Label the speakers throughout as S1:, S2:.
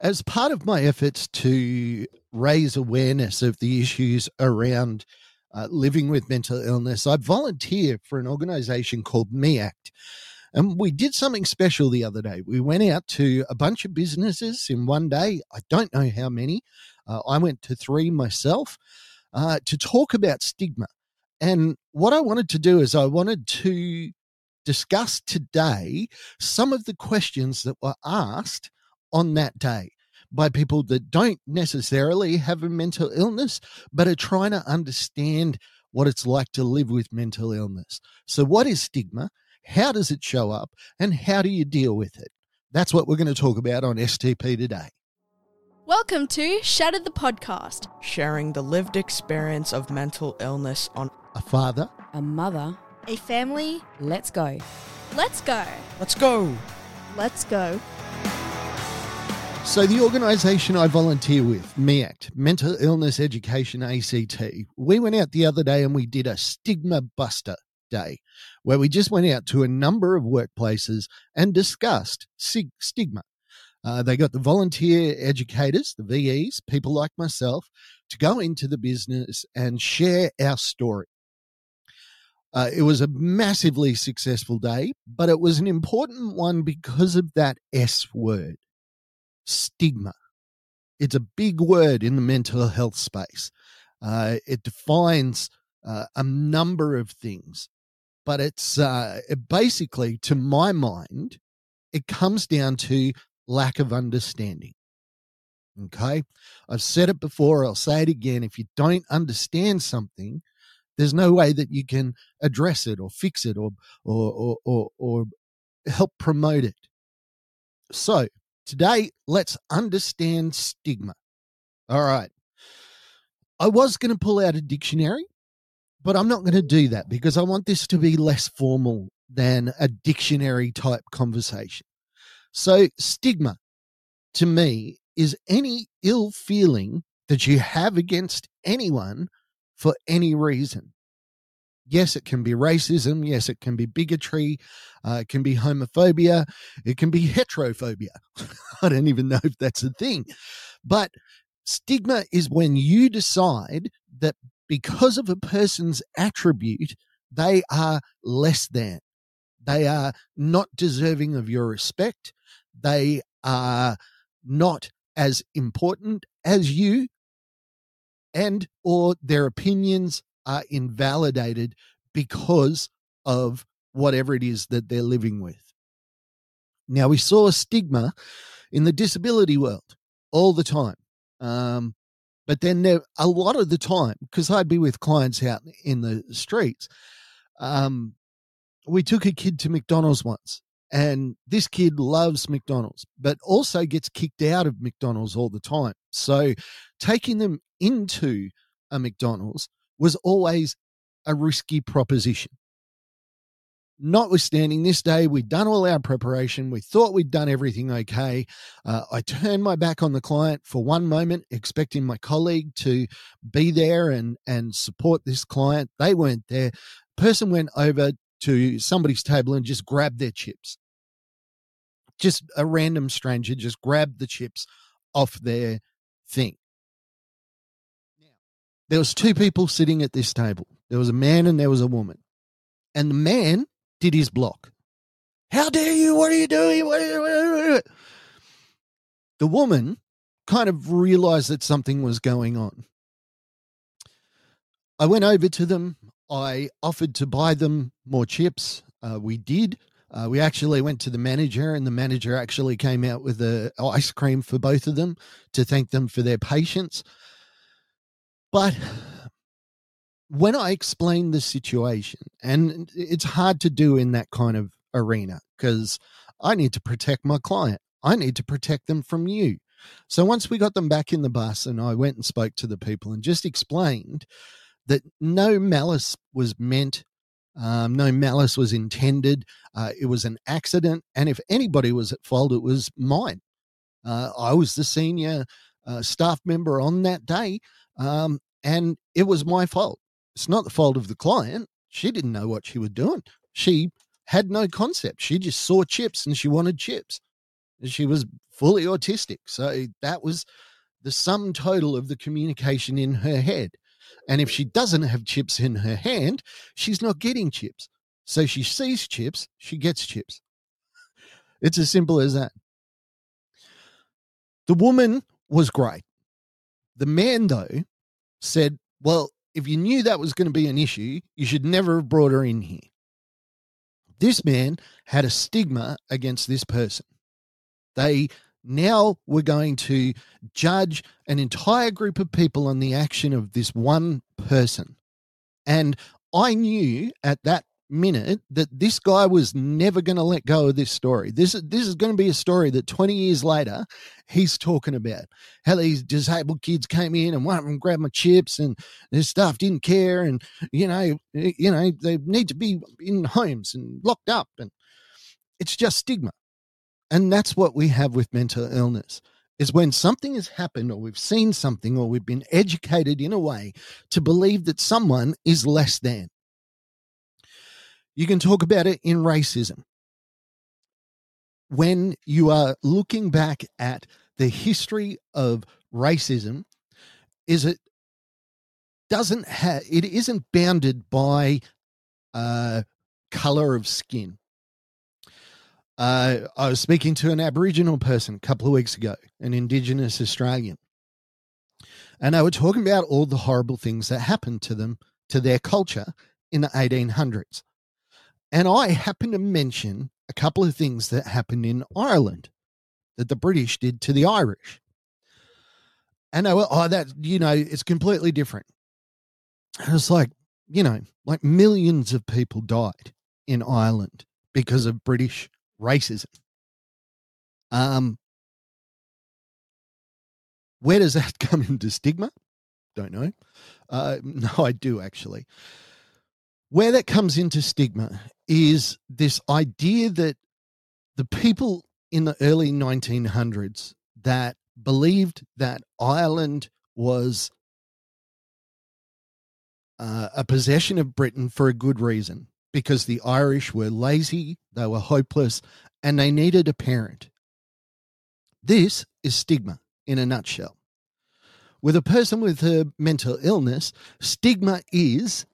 S1: As part of my efforts to raise awareness of the issues around uh, living with mental illness, I volunteer for an organization called MEACT. And we did something special the other day. We went out to a bunch of businesses in one day. I don't know how many. Uh, I went to three myself uh, to talk about stigma. And what I wanted to do is I wanted to discuss today some of the questions that were asked on that day by people that don't necessarily have a mental illness, but are trying to understand what it's like to live with mental illness. So, what is stigma? How does it show up? And how do you deal with it? That's what we're going to talk about on STP today.
S2: Welcome to Shattered the Podcast,
S3: sharing the lived experience of mental illness on
S1: a father,
S4: a mother,
S2: a family.
S4: Let's go.
S2: Let's go.
S3: Let's go.
S2: Let's go.
S1: So, the organisation I volunteer with, MEACT, Mental Illness Education ACT, we went out the other day and we did a stigma buster day where we just went out to a number of workplaces and discussed sig- stigma. Uh, they got the volunteer educators, the VEs, people like myself, to go into the business and share our story. Uh, it was a massively successful day, but it was an important one because of that S word stigma. It's a big word in the mental health space. Uh, it defines uh, a number of things, but it's uh, it basically, to my mind, it comes down to lack of understanding. Okay. I've said it before, I'll say it again. If you don't understand something, there's no way that you can address it or fix it or or or or, or help promote it. So Today, let's understand stigma. All right. I was going to pull out a dictionary, but I'm not going to do that because I want this to be less formal than a dictionary type conversation. So, stigma to me is any ill feeling that you have against anyone for any reason. Yes, it can be racism. Yes, it can be bigotry. Uh, it can be homophobia. It can be heterophobia. I don't even know if that's a thing. But stigma is when you decide that because of a person's attribute, they are less than. They are not deserving of your respect. They are not as important as you and or their opinions are invalidated because of whatever it is that they're living with. Now, we saw a stigma in the disability world all the time. Um, but then there, a lot of the time, because I'd be with clients out in the streets, um, we took a kid to McDonald's once, and this kid loves McDonald's, but also gets kicked out of McDonald's all the time. So taking them into a McDonald's was always a risky proposition. Notwithstanding this day, we'd done all our preparation. We thought we'd done everything okay. Uh, I turned my back on the client for one moment, expecting my colleague to be there and, and support this client. They weren't there. Person went over to somebody's table and just grabbed their chips. Just a random stranger just grabbed the chips off their thing there was two people sitting at this table. There was a man and there was a woman. And the man did his block. How dare you? What are you doing? What are you, what are you? The woman kind of realized that something was going on. I went over to them. I offered to buy them more chips. Uh, we did. Uh, we actually went to the manager, and the manager actually came out with a ice cream for both of them to thank them for their patience. But when I explain the situation, and it's hard to do in that kind of arena because I need to protect my client, I need to protect them from you. So once we got them back in the bus, and I went and spoke to the people and just explained that no malice was meant, um, no malice was intended. Uh, it was an accident, and if anybody was at fault, it was mine. Uh, I was the senior uh, staff member on that day, um, and it was my fault. It's not the fault of the client. She didn't know what she was doing. She had no concept. She just saw chips and she wanted chips. She was fully autistic. So that was the sum total of the communication in her head. And if she doesn't have chips in her hand, she's not getting chips. So she sees chips, she gets chips. It's as simple as that. The woman was great. The man, though, said, Well, if you knew that was going to be an issue, you should never have brought her in here. This man had a stigma against this person. They now were going to judge an entire group of people on the action of this one person. And I knew at that minute that this guy was never going to let go of this story. This this is going to be a story that 20 years later he's talking about how these disabled kids came in and one of them grabbed my chips and this stuff didn't care and you know you know they need to be in homes and locked up and it's just stigma. And that's what we have with mental illness is when something has happened or we've seen something or we've been educated in a way to believe that someone is less than you can talk about it in racism. When you are looking back at the history of racism, is it doesn't have it isn't bounded by uh, color of skin. Uh, I was speaking to an Aboriginal person a couple of weeks ago, an Indigenous Australian, and they were talking about all the horrible things that happened to them, to their culture in the 1800s. And I happen to mention a couple of things that happened in Ireland that the British did to the Irish. And they were, oh, that, you know, it's completely different. And it's like, you know, like millions of people died in Ireland because of British racism. Um, where does that come into stigma? Don't know. Uh, no, I do actually. Where that comes into stigma is this idea that the people in the early 1900s that believed that Ireland was uh, a possession of Britain for a good reason because the Irish were lazy, they were hopeless, and they needed a parent. This is stigma in a nutshell. With a person with a mental illness, stigma is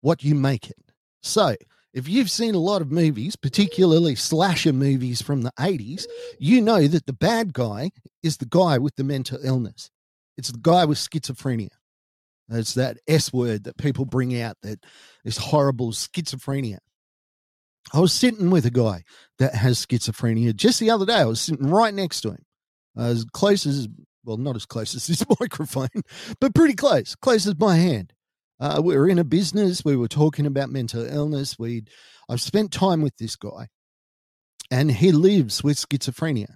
S1: what you make it. So, if you've seen a lot of movies, particularly slasher movies from the 80s, you know that the bad guy is the guy with the mental illness. It's the guy with schizophrenia. It's that S word that people bring out that is horrible schizophrenia. I was sitting with a guy that has schizophrenia just the other day. I was sitting right next to him, as close as, well, not as close as this microphone, but pretty close, close as my hand. Uh, we were in a business. We were talking about mental illness. We, I've spent time with this guy, and he lives with schizophrenia.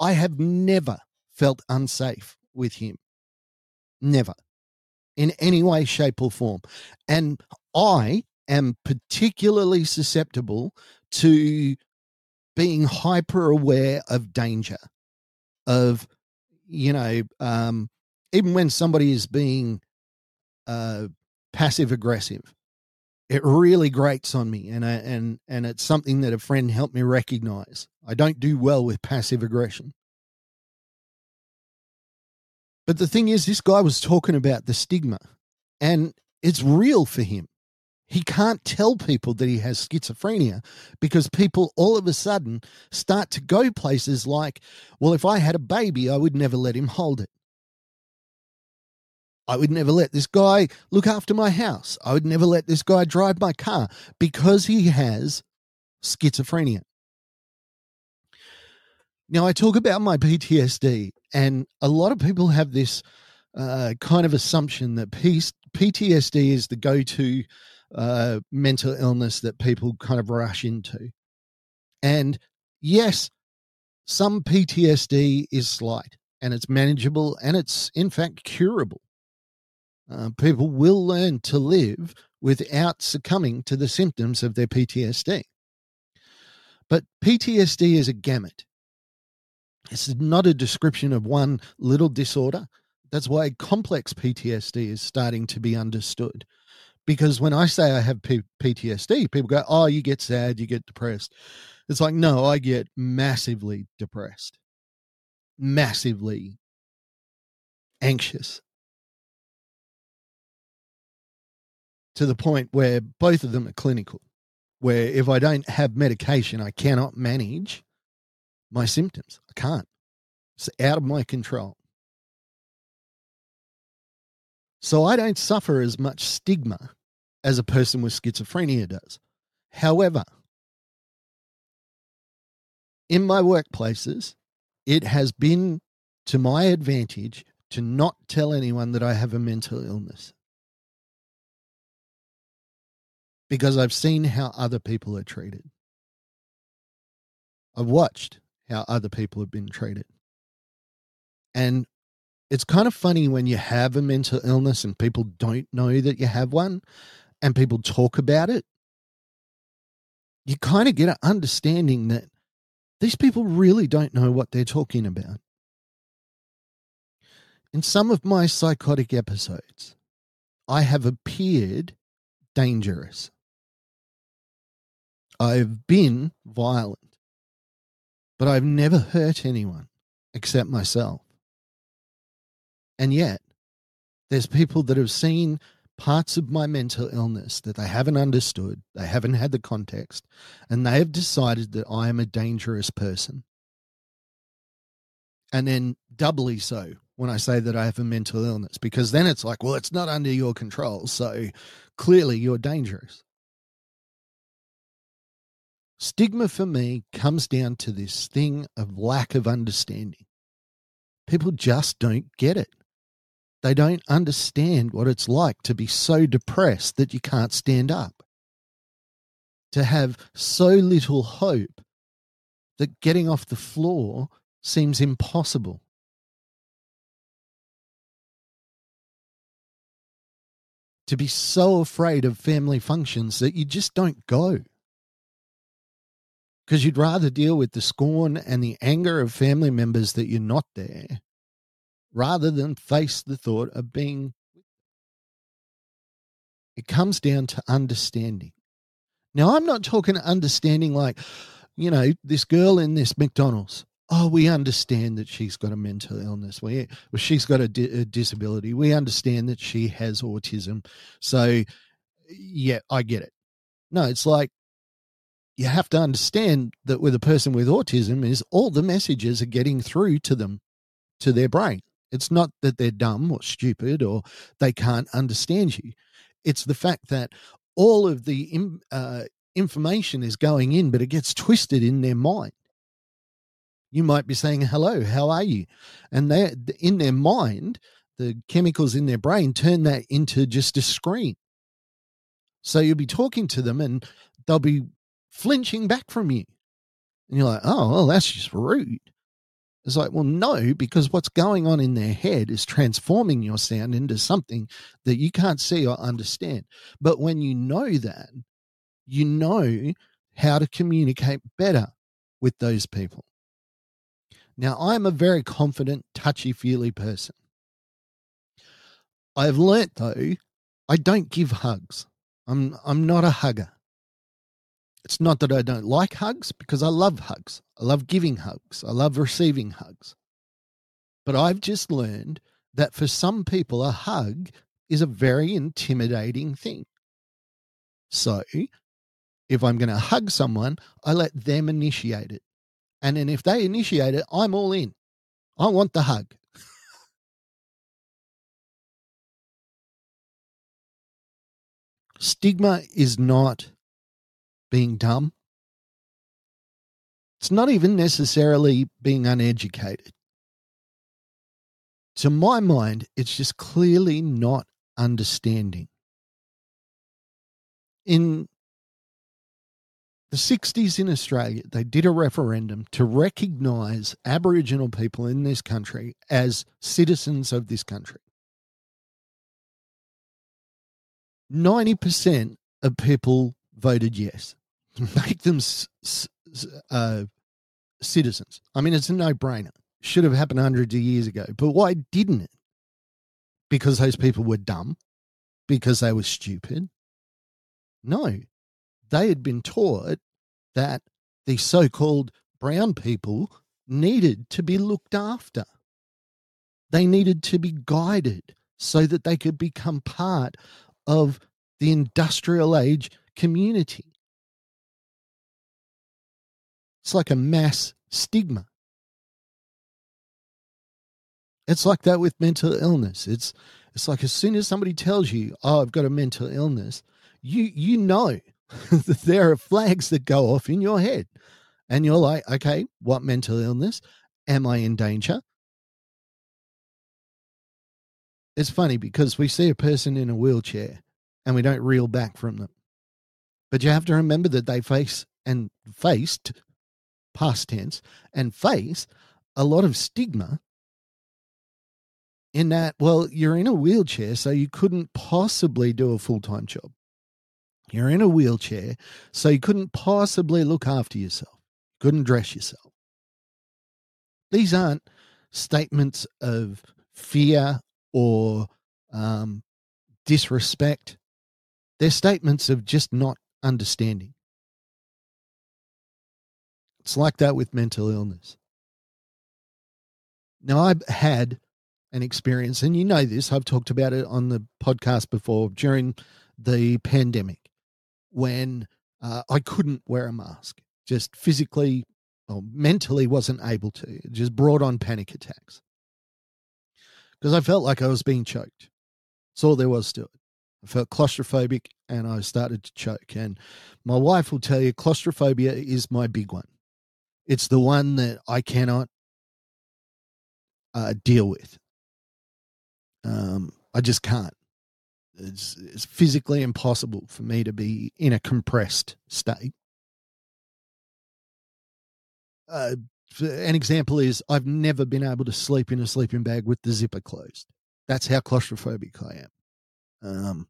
S1: I have never felt unsafe with him, never, in any way, shape, or form. And I am particularly susceptible to being hyper aware of danger, of you know, um, even when somebody is being uh, passive aggressive. It really grates on me, and I, and and it's something that a friend helped me recognize. I don't do well with passive aggression. But the thing is, this guy was talking about the stigma, and it's real for him. He can't tell people that he has schizophrenia because people all of a sudden start to go places like, well, if I had a baby, I would never let him hold it. I would never let this guy look after my house. I would never let this guy drive my car because he has schizophrenia. Now, I talk about my PTSD, and a lot of people have this uh, kind of assumption that PTSD is the go to uh, mental illness that people kind of rush into. And yes, some PTSD is slight and it's manageable and it's, in fact, curable. Uh, people will learn to live without succumbing to the symptoms of their PTSD. But PTSD is a gamut. It's not a description of one little disorder. That's why complex PTSD is starting to be understood. Because when I say I have P- PTSD, people go, oh, you get sad, you get depressed. It's like, no, I get massively depressed, massively anxious to the point where both of them are clinical, where if I don't have medication, I cannot manage my symptoms. I can't. It's out of my control. So I don't suffer as much stigma as a person with schizophrenia does. However, in my workplaces, it has been to my advantage to not tell anyone that I have a mental illness because I've seen how other people are treated. I've watched how other people have been treated. And it's kind of funny when you have a mental illness and people don't know that you have one and people talk about it. You kind of get an understanding that these people really don't know what they're talking about. In some of my psychotic episodes, I have appeared dangerous. I've been violent, but I've never hurt anyone except myself. And yet, there's people that have seen parts of my mental illness that they haven't understood, they haven't had the context, and they have decided that I am a dangerous person. And then doubly so when I say that I have a mental illness, because then it's like, well, it's not under your control. So clearly you're dangerous. Stigma for me comes down to this thing of lack of understanding. People just don't get it. They don't understand what it's like to be so depressed that you can't stand up, to have so little hope that getting off the floor seems impossible. To be so afraid of family functions that you just don't go because you'd rather deal with the scorn and the anger of family members that you're not there rather than face the thought of being. It comes down to understanding. Now, I'm not talking understanding like, you know, this girl in this McDonald's. Oh, we understand that she's got a mental illness. We, well, she's got a, di- a disability. We understand that she has autism. So, yeah, I get it. No, it's like you have to understand that with a person with autism is all the messages are getting through to them to their brain it's not that they're dumb or stupid or they can't understand you. It's the fact that all of the uh, information is going in, but it gets twisted in their mind. You might be saying, hello, how are you? And they in their mind, the chemicals in their brain turn that into just a screen. So you'll be talking to them and they'll be flinching back from you. And you're like, oh, well, that's just rude. It's like, well, no, because what's going on in their head is transforming your sound into something that you can't see or understand. But when you know that, you know how to communicate better with those people. Now, I'm a very confident, touchy feely person. I've learnt though, I don't give hugs. I'm I'm not a hugger. It's not that I don't like hugs because I love hugs. I love giving hugs. I love receiving hugs. But I've just learned that for some people, a hug is a very intimidating thing. So if I'm going to hug someone, I let them initiate it. And then if they initiate it, I'm all in. I want the hug. Stigma is not being dumb. It's not even necessarily being uneducated. To my mind, it's just clearly not understanding. In the 60s in Australia, they did a referendum to recognise Aboriginal people in this country as citizens of this country. 90% of people voted yes. make them uh, citizens. I mean, it's a no brainer. Should have happened hundreds of years ago. But why didn't it? Because those people were dumb, because they were stupid, No, they had been taught that the so called brown people needed to be looked after. They needed to be guided so that they could become part of the industrial age community. It's like a mass stigma. It's like that with mental illness. It's it's like as soon as somebody tells you, "Oh, I've got a mental illness," you you know that there are flags that go off in your head, and you're like, "Okay, what mental illness? Am I in danger?" It's funny because we see a person in a wheelchair and we don't reel back from them. But you have to remember that they face and faced past tense and face a lot of stigma in that, well, you're in a wheelchair, so you couldn't possibly do a full time job. You're in a wheelchair, so you couldn't possibly look after yourself, couldn't dress yourself. These aren't statements of fear or um, disrespect. They're statements of just not understanding. It's like that with mental illness. Now, I've had an experience, and you know this, I've talked about it on the podcast before during the pandemic when uh, I couldn't wear a mask, just physically or mentally wasn't able to. It just brought on panic attacks because I felt like I was being choked. That's all there was to it. I felt claustrophobic and I started to choke. And my wife will tell you claustrophobia is my big one. It's the one that I cannot uh, deal with. Um, I just can't. It's, it's physically impossible for me to be in a compressed state. Uh, an example is I've never been able to sleep in a sleeping bag with the zipper closed. That's how claustrophobic I am. Um,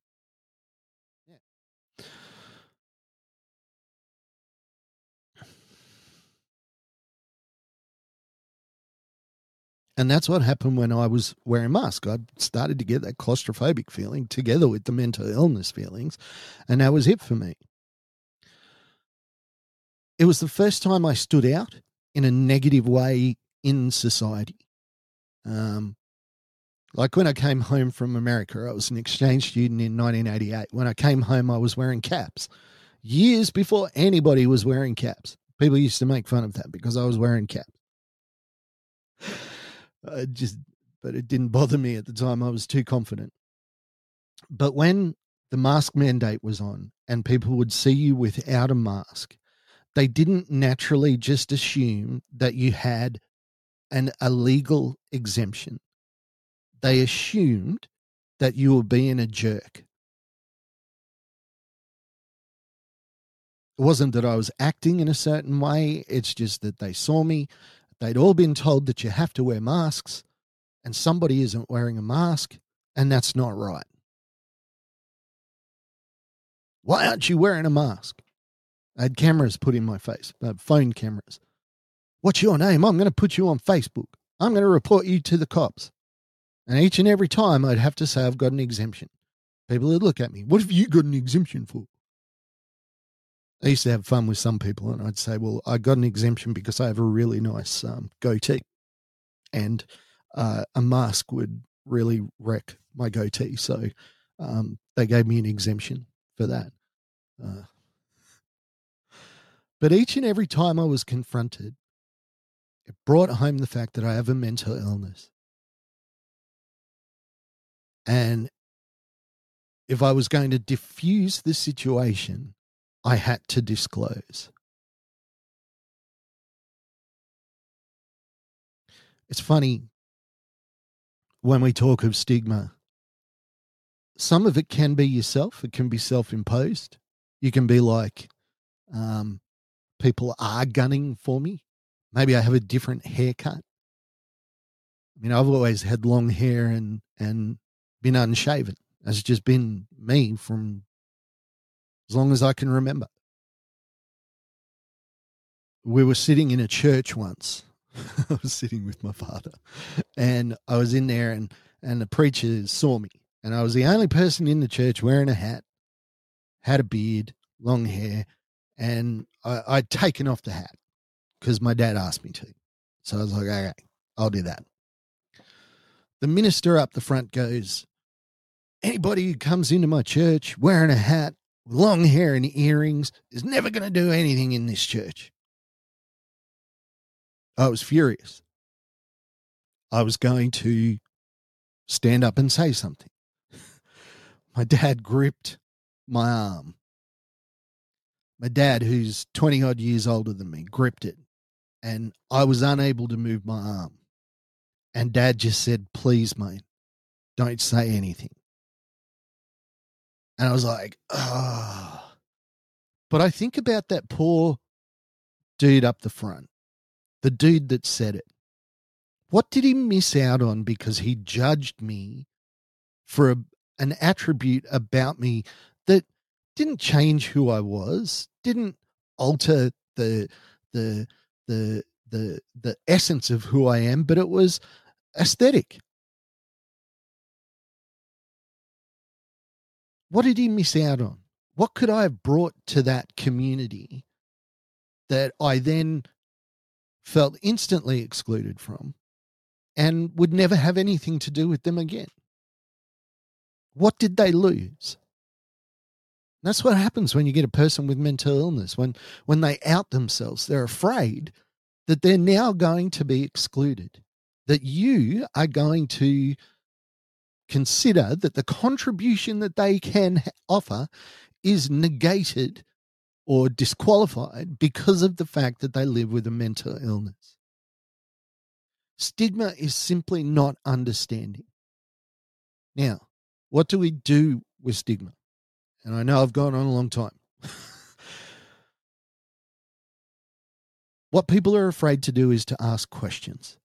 S1: And that's what happened when I was wearing mask. I started to get that claustrophobic feeling together with the mental illness feelings, and that was it for me. It was the first time I stood out in a negative way in society. Um, like when I came home from America, I was an exchange student in 1988. When I came home, I was wearing caps. Years before anybody was wearing caps. People used to make fun of that because I was wearing caps. Uh, I just, but it didn't bother me at the time. I was too confident. But when the mask mandate was on and people would see you without a mask, they didn't naturally just assume that you had an illegal exemption. They assumed that you were being a jerk. It wasn't that I was acting in a certain way, it's just that they saw me. They'd all been told that you have to wear masks, and somebody isn't wearing a mask, and that's not right. Why aren't you wearing a mask? I had cameras put in my face, uh, phone cameras. What's your name? I'm going to put you on Facebook. I'm going to report you to the cops. And each and every time I'd have to say I've got an exemption. People would look at me. What have you got an exemption for? I used to have fun with some people, and I'd say, "Well, I got an exemption because I have a really nice um, goatee, and uh, a mask would really wreck my goatee." So um, they gave me an exemption for that. Uh, but each and every time I was confronted, it brought home the fact that I have a mental illness. And if I was going to diffuse the situation, I had to disclose. It's funny when we talk of stigma, some of it can be yourself, it can be self imposed. You can be like, um, people are gunning for me. Maybe I have a different haircut. I mean, I've always had long hair and and been unshaven. It's just been me from as long as I can remember. We were sitting in a church once. I was sitting with my father, and I was in there, and and the preacher saw me, and I was the only person in the church wearing a hat. had a beard, long hair, and I, I'd taken off the hat because my dad asked me to. So I was like, okay, I'll do that. The minister up the front goes, Anybody who comes into my church wearing a hat, long hair and earrings is never going to do anything in this church. I was furious. I was going to stand up and say something. My dad gripped my arm. My dad, who's 20 odd years older than me, gripped it, and I was unable to move my arm. And dad just said, Please, mate, don't say anything. And I was like, Ah. Oh. But I think about that poor dude up the front, the dude that said it. What did he miss out on because he judged me for a, an attribute about me that didn't change who I was, didn't alter the the the the the essence of who I am, but it was aesthetic. What did he miss out on? What could I have brought to that community that I then felt instantly excluded from and would never have anything to do with them again? What did they lose? That's what happens when you get a person with mental illness. When when they out themselves, they're afraid that they're now going to be excluded. That you are going to consider that the contribution that they can offer is negated or disqualified because of the fact that they live with a mental illness. Stigma is simply not understanding. Now, what do we do with stigma? And I know I've gone on a long time. what people are afraid to do is to ask questions.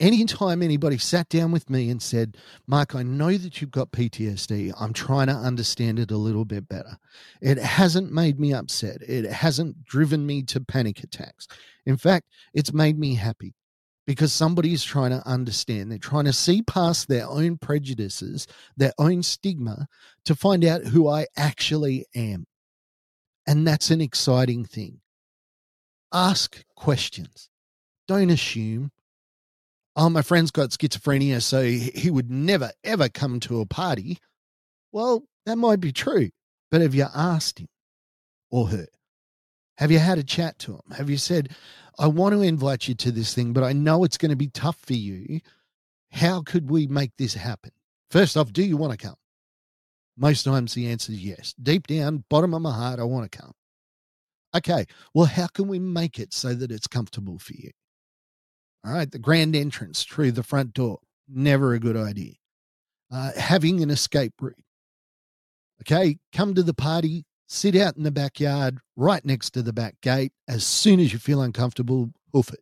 S1: Anytime anybody sat down with me and said, Mark, I know that you've got PTSD. I'm trying to understand it a little bit better. It hasn't made me upset. It hasn't driven me to panic attacks. In fact, it's made me happy because somebody is trying to understand. They're trying to see past their own prejudices, their own stigma to find out who I actually am. And that's an exciting thing. Ask questions. Don't assume. Oh, my friend's got schizophrenia, so he would never, ever come to a party. Well, that might be true. But have you asked him or her? Have you had a chat to him? Have you said, I want to invite you to this thing, but I know it's going to be tough for you. How could we make this happen? First off, do you want to come? Most times the answer is yes. Deep down, bottom of my heart, I want to come. Okay, well, how can we make it so that it's comfortable for you? All right, the grand entrance through the front door, never a good idea. Uh, having an escape route. Okay, come to the party, sit out in the backyard right next to the back gate. As soon as you feel uncomfortable, hoof it.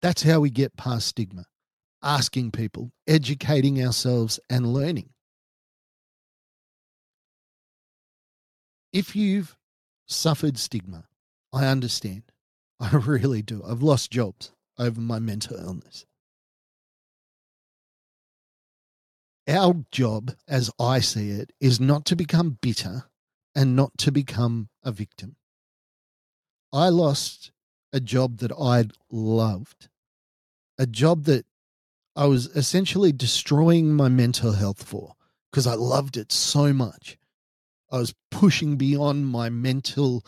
S1: That's how we get past stigma asking people, educating ourselves, and learning. If you've suffered stigma, I understand. I really do. I've lost jobs over my mental illness. our job, as I see it, is not to become bitter and not to become a victim. I lost a job that I'd loved, a job that I was essentially destroying my mental health for because I loved it so much. I was pushing beyond my mental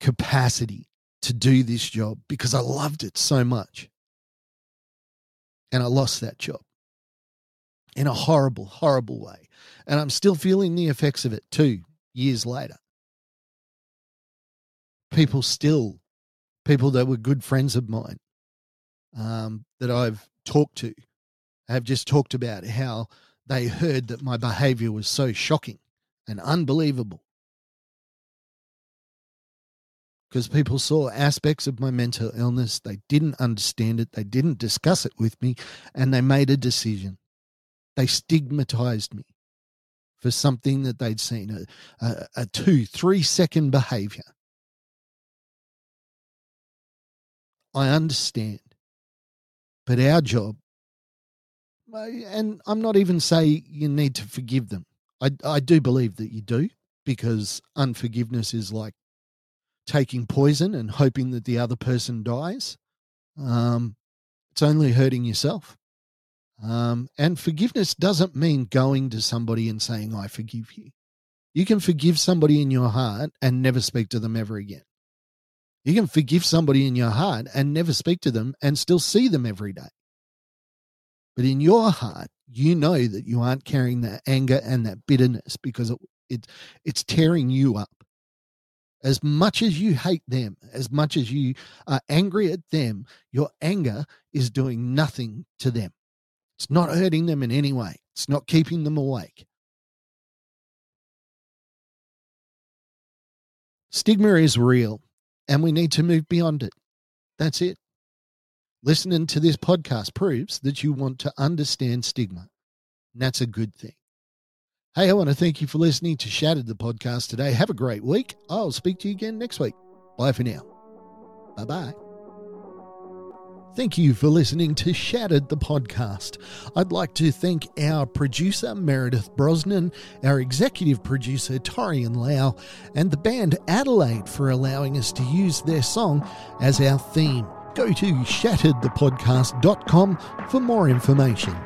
S1: capacity to do this job because I loved it so much. And I lost that job in a horrible, horrible way. And I'm still feeling the effects of it two years later. People still, people that were good friends of mine um, that I've talked to, have just talked about how they heard that my behavior was so shocking and unbelievable. Because people saw aspects of my mental illness, they didn't understand it, they didn't discuss it with me, and they made a decision. They stigmatized me for something that they'd seen a, a, a two, three second behavior. I understand. But our job, uh, and I'm not even saying you need to forgive them. I, I do believe that you do because unforgiveness is like taking poison and hoping that the other person dies. Um, it's only hurting yourself. Um, and forgiveness doesn't mean going to somebody and saying, I forgive you. You can forgive somebody in your heart and never speak to them ever again. You can forgive somebody in your heart and never speak to them and still see them every day. But in your heart, you know that you aren't carrying that anger and that bitterness because it, it it's tearing you up. As much as you hate them, as much as you are angry at them, your anger is doing nothing to them. It's not hurting them in any way. It's not keeping them awake. Stigma is real and we need to move beyond it. That's it. Listening to this podcast proves that you want to understand stigma. And that's a good thing. Hey, I want to thank you for listening to Shattered the podcast today. Have a great week. I'll speak to you again next week. Bye for now. Bye bye. Thank you for listening to Shattered the podcast. I'd like to thank our producer, Meredith Brosnan, our executive producer, Torian Lau, and the band Adelaide for allowing us to use their song as our theme. Go to shatteredthepodcast.com for more information.